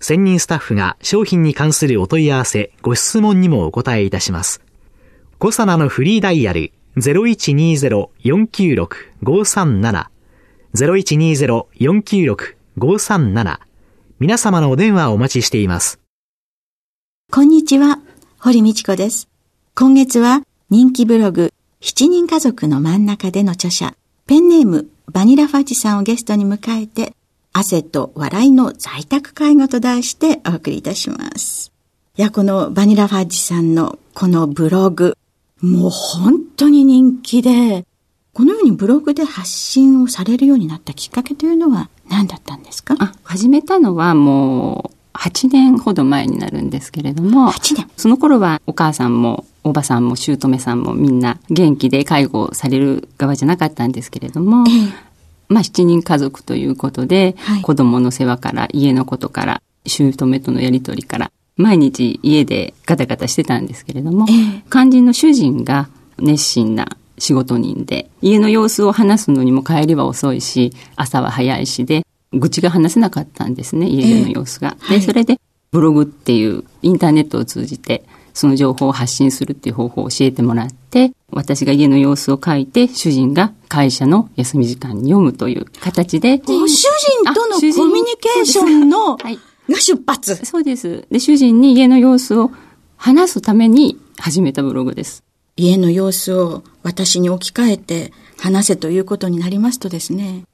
専任スタッフが商品に関するお問い合わせ、ご質問にもお答えいたします。コサナのフリーダイヤル0120-496-537 0120-496-537皆様のお電話をお待ちしています。こんにちは、堀道子です。今月は人気ブログ七人家族の真ん中での著者、ペンネームバニラファジさんをゲストに迎えて、汗と笑いの在宅介護と題してお送りいたします。いや、このバニラファジさんのこのブログ、もう本当に人気で、このようにブログで発信をされるようになったきっかけというのは何だったんですか？あ、始めたのはもう8年ほど前になるんですけれども、8年。その頃はお母さんもおばさんも姑さんもみんな元気で介護される側じゃなかったんですけれども、ええ、まあ7人家族ということで、はい、子供の世話から家のことから姑とのやりとりから毎日家でガタガタしてたんですけれども、ええ、肝心の主人が熱心な仕事人で、家の様子を話すのにも帰りは遅いし、朝は早いしで、愚痴が話せなかったんですね、家での様子が。えー、で、それでブログっていうインターネットを通じて、その情報を発信するっていう方法を教えてもらって、私が家の様子を書いて、主人が会社の休み時間に読むという形で。ご主人とのコミュニケーションの、はい、が出発。そうです。で、主人に家の様子を話すために始めたブログです。家の様子を私に置き換えて話せということになりますとですね、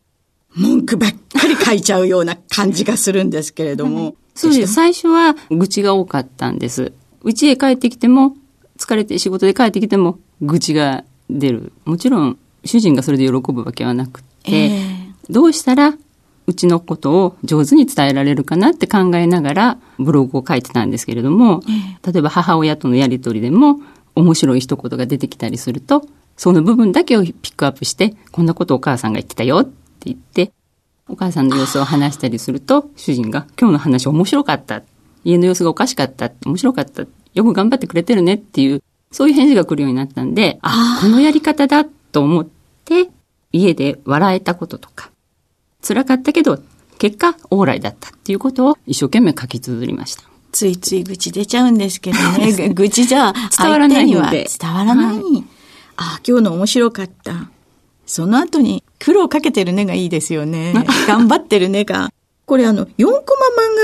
文句ばっかり書いちゃうような感じがするんですけれども。そうです。最初は愚痴が多かったんです。家へ帰ってきても、疲れて仕事で帰ってきても、愚痴が出る。もちろん、主人がそれで喜ぶわけはなくて、えー、どうしたらうちのことを上手に伝えられるかなって考えながらブログを書いてたんですけれども、えー、例えば母親とのやりとりでも面白い一言が出てきたりすると、その部分だけをピックアップして、こんなことお母さんが言ってたよって言って、お母さんの様子を話したりすると、主人が今日の話面白かった。家の様子がおかしかった。面白かった。よく頑張ってくれてるねっていう、そういう返事が来るようになったんで、あ、このやり方だと思って、家で笑えたこととか、辛かったけど、結果、往来だったっていうことを一生懸命書き綴りました。ついつい愚痴出ちゃうんですけどね。愚痴じゃ伝わらないので。伝わらない。はい、あ、今日の面白かった。その後に苦労かけてるねがいいですよね。頑張ってるねが。これあの、4コマ漫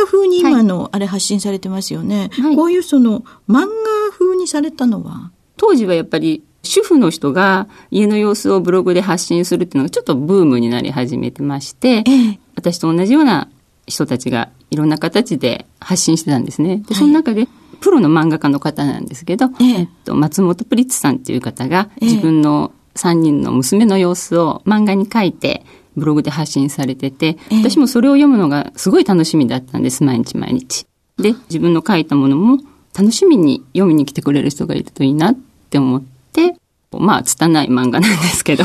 画風に今のあれ発信されてますよね。はい、こういうその漫画風にされたのは？当時はやっぱり主婦の人が家の様子をブログで発信するっていうのがちょっとブームになり始めてまして、ええ、私と同じような人たちがいろんな形で発信してたんですね。で、その中で、プロの漫画家の方なんですけど、ええ。っと、松本プリッツさんっていう方が自分の3人の娘の様子を漫画に書いて、ブログで発信されてて、私もそれを読むのがすごい楽しみだったんです、毎日毎日。で、自分の書いたものも楽しみに読みに来てくれる人がいるといいなって思って、まあ、拙い漫画なんですけど。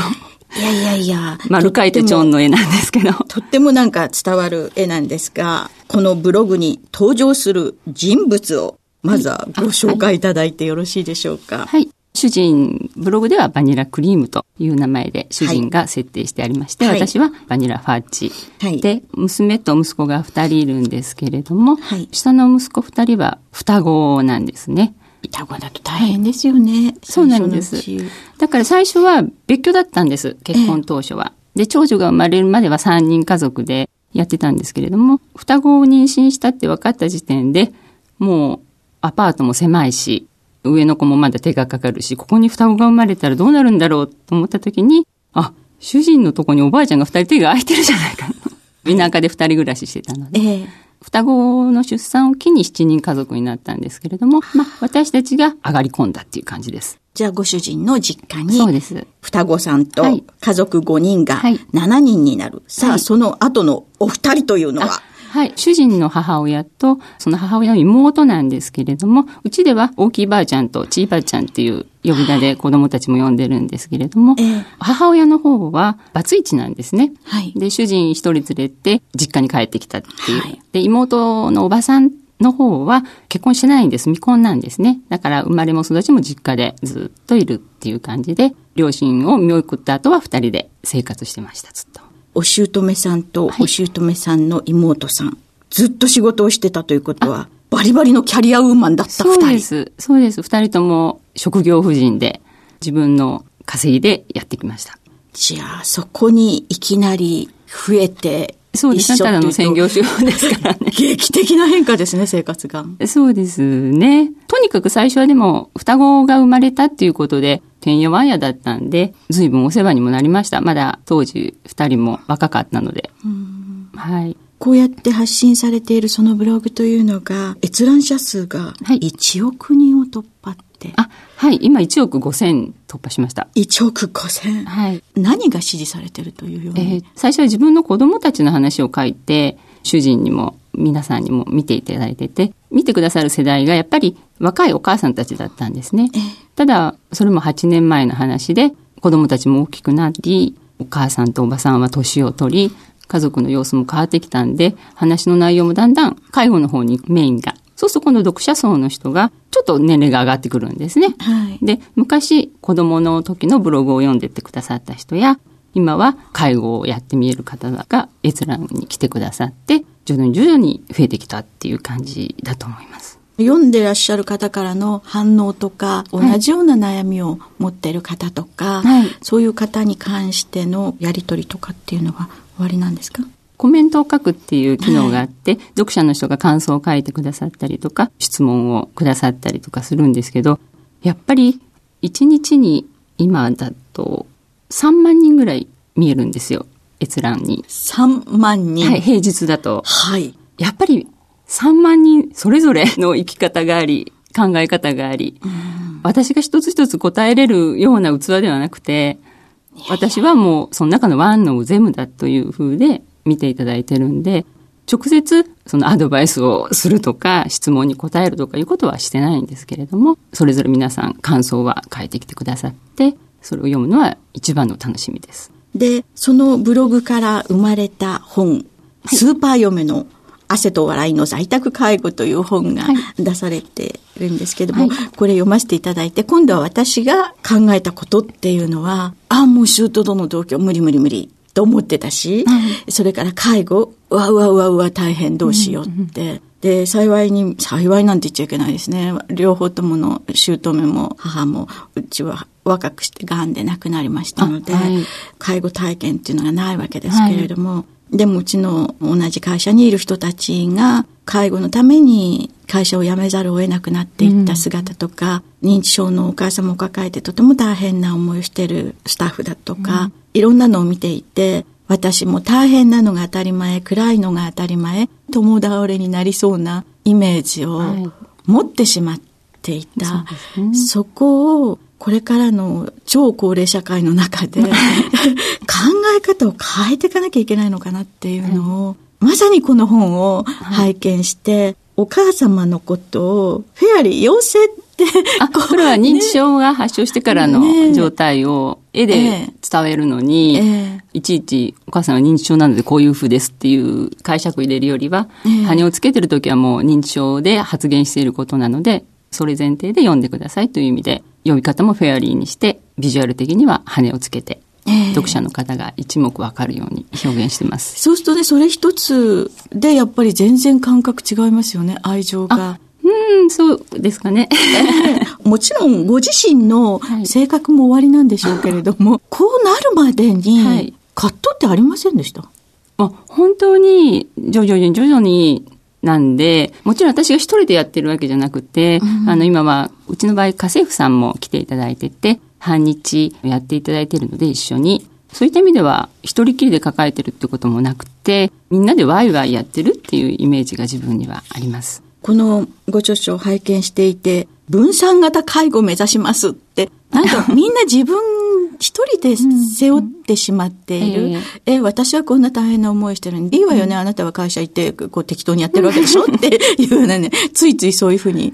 いやいやいや。丸書いてちょんの絵なんですけど。とってもなんか伝わる絵なんですが、このブログに登場する人物を、まずはご紹介いただいてよろしいでしょうか。はい。主人、ブログではバニラクリームという名前で主人が設定してありまして、はい、私はバニラファッジ。はい、で、娘と息子が二人いるんですけれども、はい、下の息子二人は双子なんですね。双子だと大変ですよね。そうなんです。だから最初は別居だったんです。結婚当初は。えで、長女が生まれるまでは3人家族でやってたんですけれども、双子を妊娠したって分かった時点で、もうアパートも狭いし、上の子もまだ手がかかるし、ここに双子が生まれたらどうなるんだろうと思った時に、あ、主人のとこにおばあちゃんが二人手が空いてるじゃないか。田舎で二人暮らししてたので。ええ双子の出産を機に7人家族になったんですけれども、まあ、私たちが上がり込んだっていう感じです。じゃあご主人の実家にそうです。双子さんとはい家族5人がはい7人になる。さあ、はいその後のお二人というのは、はい。主人の母親と、その母親の妹なんですけれども、うちでは大きいばあちゃんとちいばあちゃんっていう呼び名で子供たちも呼んでるんですけれども、ええ母親の方はバツイチなんですね。はいで、主人一人連れて実家に帰ってきたっていう。はいで、妹のおばさんの方は結婚してないんです。未婚なんですね。だから生まれも育ちも実家でずっといるっていう感じで、両親を見送った後は二人で生活してました、ずっと。お姑さんとはいお姑さんの妹さん、ずっと仕事をしてたということは、バリバリのキャリアウーマンだった二そう人。です。そうです。二人とも職業婦人で自分の稼ぎでやってきました。じゃあ、そこにいきなり増えて、そうですね。ただの専業主婦ですからね。劇的な変化ですね、生活が。そうですね。とにかく最初はでも、双子が生まれたっていうことで、てんやわんやだったんで、随分お世話にもなりました。まだ当時二人も若かったので。はい。こうやって発信されているそのブログというのが、閲覧者数がはい1億人を突破って、あ、はい。今1億5千突破しました。1億5千。はい。何が支持されてるというようえに。ー最初は自分の子供たちの話を書いて、主人にも皆さんにも見ていただいてて、見てくださる世代がやっぱり若いお母さんたちだったんですね。ただ、それも8年前の話で、子供たちも大きくなり、お母さんとおばさんは年を取り、家族の様子も変わってきたんで、話の内容もだんだん介護の方にメインが。そうすると今度読者層の人が、ちょっと年齢が上がってくるんですね。はい。で、昔子供の時のブログを読んでってくださった人や、今は介護をやってみえる方が閲覧に来てくださって、徐々に徐々に増えてきたっていう感じだと思います。読んでらっしゃる方からの反応とか、同じような悩みを持っている方とか、はいそういう方に関してのやりとりとかっていうのは終わりなんですか？コメントを書くっていう機能があって、読者の人が感想を書いてくださったりとか、質問をくださったりとかするんですけど、やっぱり1日に今だと3万人ぐらい見えるんですよ。閲覧に。?3 万人？はい、平日だと。はい。やっぱり3万人それぞれの生き方があり、考え方があり、私が一つ一つ答えれるような器ではなくて、私はもうその中のワンのゼムだという風で見ていただいてるんで、直接そのアドバイスをするとか質問に答えるとかいうことはしてないんですけれども、それぞれ皆さん感想は書いてきてくださって、それを読むのは一番の楽しみです。で、そのブログから生まれた本、スーパー嫁の汗と笑いの在宅介護という本がはい。出されてるんですけども、はい。これ読ませていただいて、今度は私が考えたことっていうのは、ああ、もう舅との同居無理無理無理と思ってたし、それから介護、うわうわうわうわ大変どうしようって。で、幸いに、幸いなんて言っちゃいけないですね。両方ともの姑も母も、うちは若くして癌で亡くなりましたので、あはい介護体験っていうのがないわけですけれども、でもうちの同じ会社にいる人たちが介護のために会社を辞めざるを得なくなっていった姿とか、認知症のお母様を抱えてとても大変な思いをしているスタッフだとか、いろんなのを見ていて、私も大変なのが当たり前、暗いのが当たり前、共倒れになりそうなイメージをはい。持ってしまっていた。そうですね。そこをこれからの超高齢社会の中で 考え方を変えていかなきゃいけないのかなっていうのを、まさにこの本を拝見して、お母様のことをフェアリー要請って、あ、これは認知症が発症してからねの状態を絵で伝えるのに、ええ。いちいちお母さんは認知症なのでこういう風ですっていう解釈入れるよりは、ええ。羽をつけてる時はもう認知症で発言していることなので、それ前提で読んでくださいという意味で、読み方もフェアリーにして、ビジュアル的には羽をつけて、ええ読者の方が一目わかるように表現してます。そうするとね、それ一つでやっぱり全然感覚違いますよね、愛情が。うん、そうですかね。もちろんご自身のはい性格も終わりなんでしょうけれども、こうなるまでにはい葛藤ってありませんでした、まあ、本当に徐々に徐々になんで、もちろん私が一人でやってるわけじゃなくて、うん、あの、今は、うちの場合、家政婦さんも来ていただいてて、半日やっていただいているので、一緒に。そういった意味では、一人きりで抱えてるってこともなくて、みんなでワイワイやってるっていうイメージが自分にはあります。このご著書を拝見していて、分散型介護を目指しますって、なんか みんな自分一人で背負ってしまっている。うん、え私はこんな大変な思いしてるのに、いいわよね、あなたは会社行って、こう適当にやってるわけでしょって いうようなね、ついついそういうふうに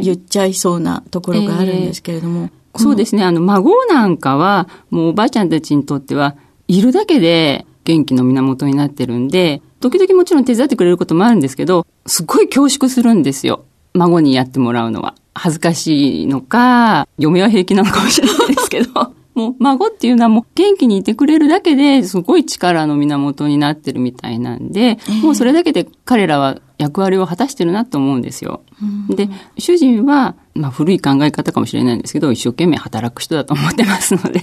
言っちゃいそうなところがあるんですけれども。はいえー、そうですね、あの、孫なんかは、もうおばあちゃんたちにとっては、いるだけで元気の源になってるんで、時々もちろん手伝ってくれることもあるんですけど、すっごい恐縮するんですよ。孫にやってもらうのは。恥ずかしいのか、嫁は平気なのかもしれないですけど。もう孫っていうのはもう元気にいてくれるだけですごい力の源になってるみたいなんで、えー、もうそれだけで彼らは役割を果たしてるなと思うんですよ。で、主人は、まあ古い考え方かもしれないんですけど、一生懸命働く人だと思ってますので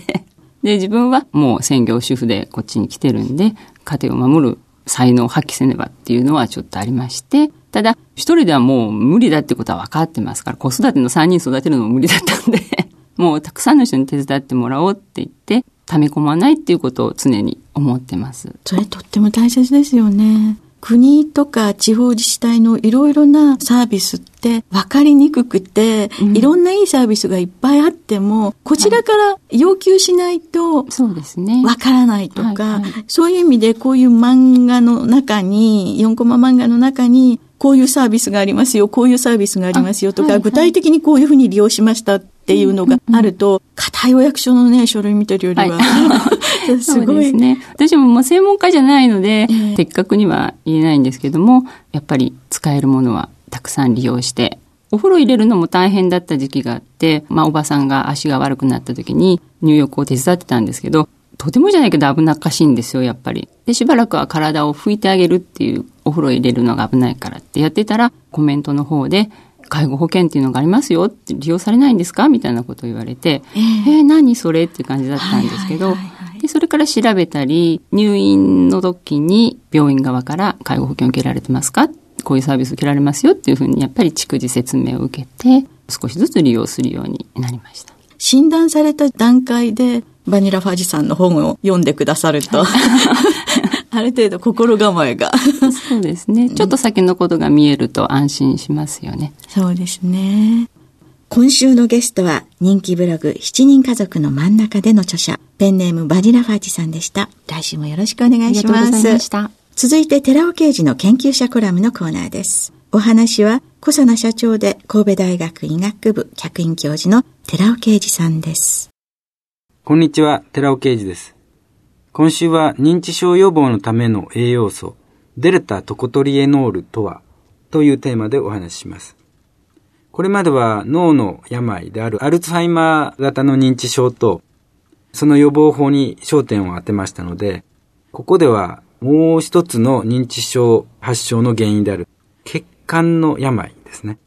で、自分はもう専業主婦でこっちに来てるんで、家庭を守る才能を発揮せねばっていうのはちょっとありまして、ただ、一人ではもう無理だってことは分かってますから、子育ての三人育てるのも無理だったんで もうたくさんの人に手伝ってもらおうって言って、溜め込まないっていうことを常に思ってます。それとっても大切ですよね。国とか地方自治体のいろいろなサービスって分かりにくくて、うん、いろんないいサービスがいっぱいあっても、こちらから要求しないと、そうですね。分からないとか、そういう意味でこういう漫画の中に、4コマ漫画の中に、こういうサービスがありますよ、こういうサービスがありますよとか、はいはい、具体的にこういうふうに利用しましたっていうのがあると、硬、いお役所のね、書類見てるよりは、はい、すごいですね。私ももう専門家じゃないので、えー、的確には言えないんですけども、やっぱり使えるものはたくさん利用して、お風呂入れるのも大変だった時期があって、まあおばさんが足が悪くなった時に入浴を手伝ってたんですけど、とてもじゃないけど危なっかしいんですよ、やっぱり。で、しばらくは体を拭いてあげるっていう、お風呂入れるのが危ないからってやってたら、コメントの方で、介護保険っていうのがありますよって利用されないんですか？みたいなことを言われて、えー、えー、何それっていう感じだったんですけど、で、それから調べたり、入院の時に病院側から介護保険を受けられてますか？こういうサービス受けられますよっていうふうにやっぱり逐次説明を受けて、少しずつ利用するようになりました。診断された段階でバニラファジさんの本を読んでくださるとある程度心構えがそうですね。ちょっと先のことが見えると安心しますよね。そうですね。今週のゲストは人気ブログ7人家族の真ん中での著者、ペンネームバニラファーチさんでした。来週もよろしくお願いします。ありがとうございました。続いて寺尾刑事の研究者コラムのコーナーです。お話は小佐奈社長で神戸大学医学部客員教授の寺尾啓二さんです。こんにちは、寺尾啓二です。今週は認知症予防のための栄養素、デルタトコトリエノールとはというテーマでお話しします。これまでは脳の病であるアルツハイマー型の認知症と、その予防法に焦点を当てましたので、ここではもう一つの認知症発症の原因である血管の病ですね。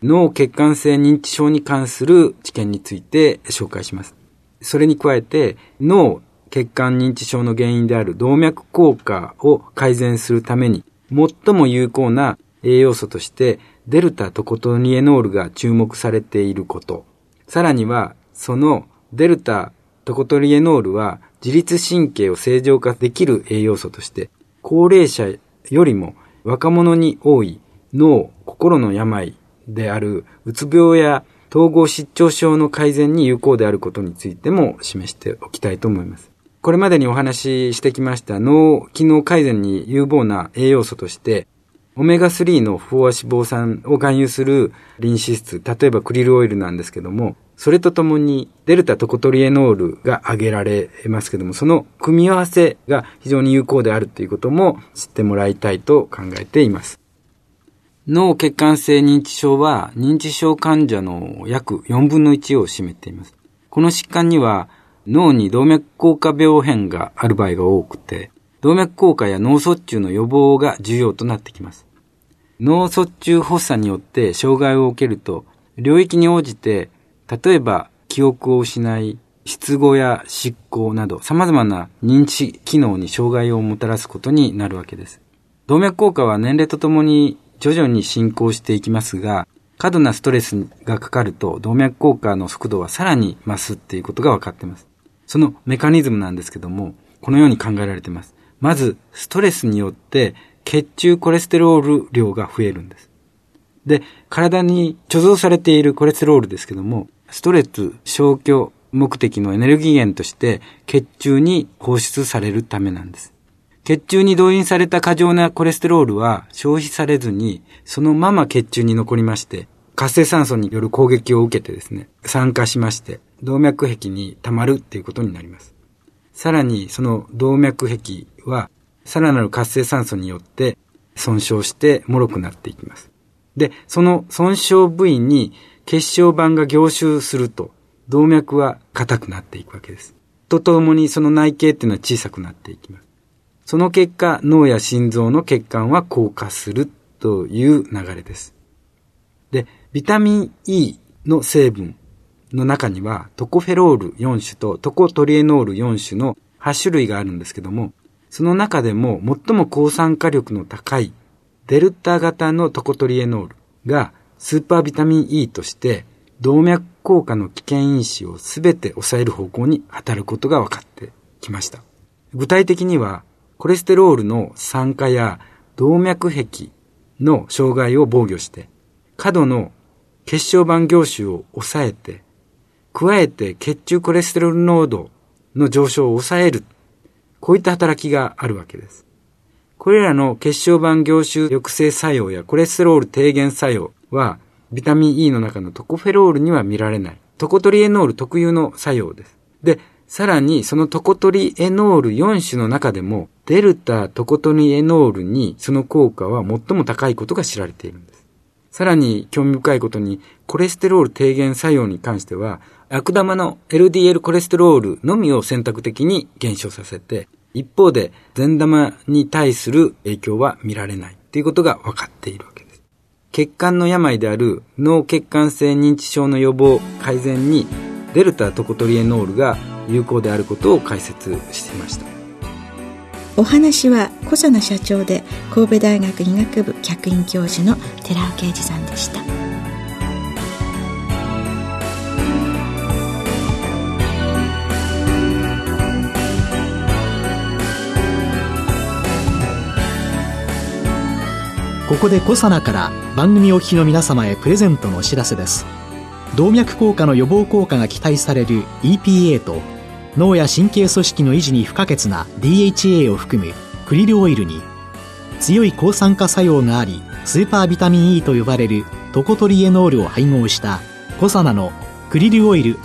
脳血管性認知症に関する知見について紹介します。それに加えて脳血管認知症の原因である動脈硬化を改善するために最も有効な栄養素としてデルタトコトニエノールが注目されていること。さらにはそのデルタトコトリエノールは自律神経を正常化できる栄養素として高齢者よりも若者に多い脳、心の病であるうつ病や統合失調症の改善に有効であることについても示しておきたいと思います。これまでにお話ししてきました脳機能改善に有望な栄養素として、オメガ3の不飽和脂肪酸を含有するリン脂質、例えばクリルオイルなんですけども、それとともにデルタトコトリエノールが挙げられますけども、その組み合わせが非常に有効であるということも知ってもらいたいと考えています。脳血管性認知症は認知症患者の約4分の1を占めています。この疾患には脳に動脈硬化病変がある場合が多くて、動脈硬化や脳卒中の予防が重要となってきます。脳卒中発作によって障害を受けると、領域に応じて、例えば記憶を失い、失語や執行など様々な認知機能に障害をもたらすことになるわけです。動脈硬化は年齢とともに徐々に進行していきますが、過度なストレスがかかると動脈硬化の速度はさらに増すっていうことが分かっています。そのメカニズムなんですけども、このように考えられています。まず、ストレスによって血中コレステロール量が増えるんです。で、体に貯蔵されているコレステロールですけども、ストレス消去目的のエネルギー源として血中に放出されるためなんです。血中に動員された過剰なコレステロールは消費されずに、そのまま血中に残りまして、活性酸素による攻撃を受けてですね、酸化しまして、動脈壁に溜まるっていうことになります。さらに、その動脈壁は、さらなる活性酸素によって損傷して脆くなっていきます。で、その損傷部位に血小板が凝集すると、動脈は硬くなっていくわけです。とともにその内径っていうのは小さくなっていきます。その結果、脳や心臓の血管は硬化するという流れです。で、ビタミン E の成分の中にはトコフェロール4種とトコトリエノール4種の8種類があるんですけども、その中でも最も抗酸化力の高いデルタ型のトコトリエノールがスーパービタミン E として動脈硬化の危険因子をすべて抑える方向に当たることが分かってきました。具体的にはコレステロールの酸化や動脈壁の障害を防御して、過度の血小板凝集を抑えて、加えて血中コレステロール濃度の上昇を抑える。こういった働きがあるわけです。これらの血小板凝集抑制作用やコレステロール低減作用は、ビタミン E の中のトコフェロールには見られない。トコトリエノール特有の作用です。で、さらにそのトコトリエノール4種の中でもデルタトコトリエノールにその効果は最も高いことが知られている。さらに興味深いことにコレステロール低減作用に関しては悪玉の LDL コレステロールのみを選択的に減少させて一方で善玉に対する影響は見られないということが分かっているわけです。血管の病である脳血管性認知症の予防改善にデルタトコトリエノールが有効であることを解説していましたお話は小佐奈社長で神戸大学医学部客員教授の寺尾啓二さんでした。ここで小佐奈から番組お聞きの皆様へプレゼントのお知らせです。動脈硬化の予防効果が期待される EPA と脳や神経組織の維持に不可欠な DHA を含むクリルオイルに強い抗酸化作用がありスーパービタミン E と呼ばれるトコトリエノールを配合したコサナのクリルオイル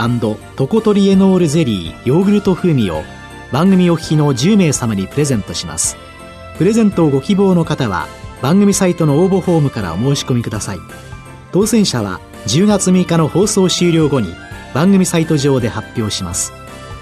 トコトリエノールゼリーヨーグルト風味を番組お聞きの10名様にプレゼントします。プレゼントをご希望の方は番組サイトの応募フォームからお申し込みください。当選者は10月6日の放送終了後に番組サイト上で発表します。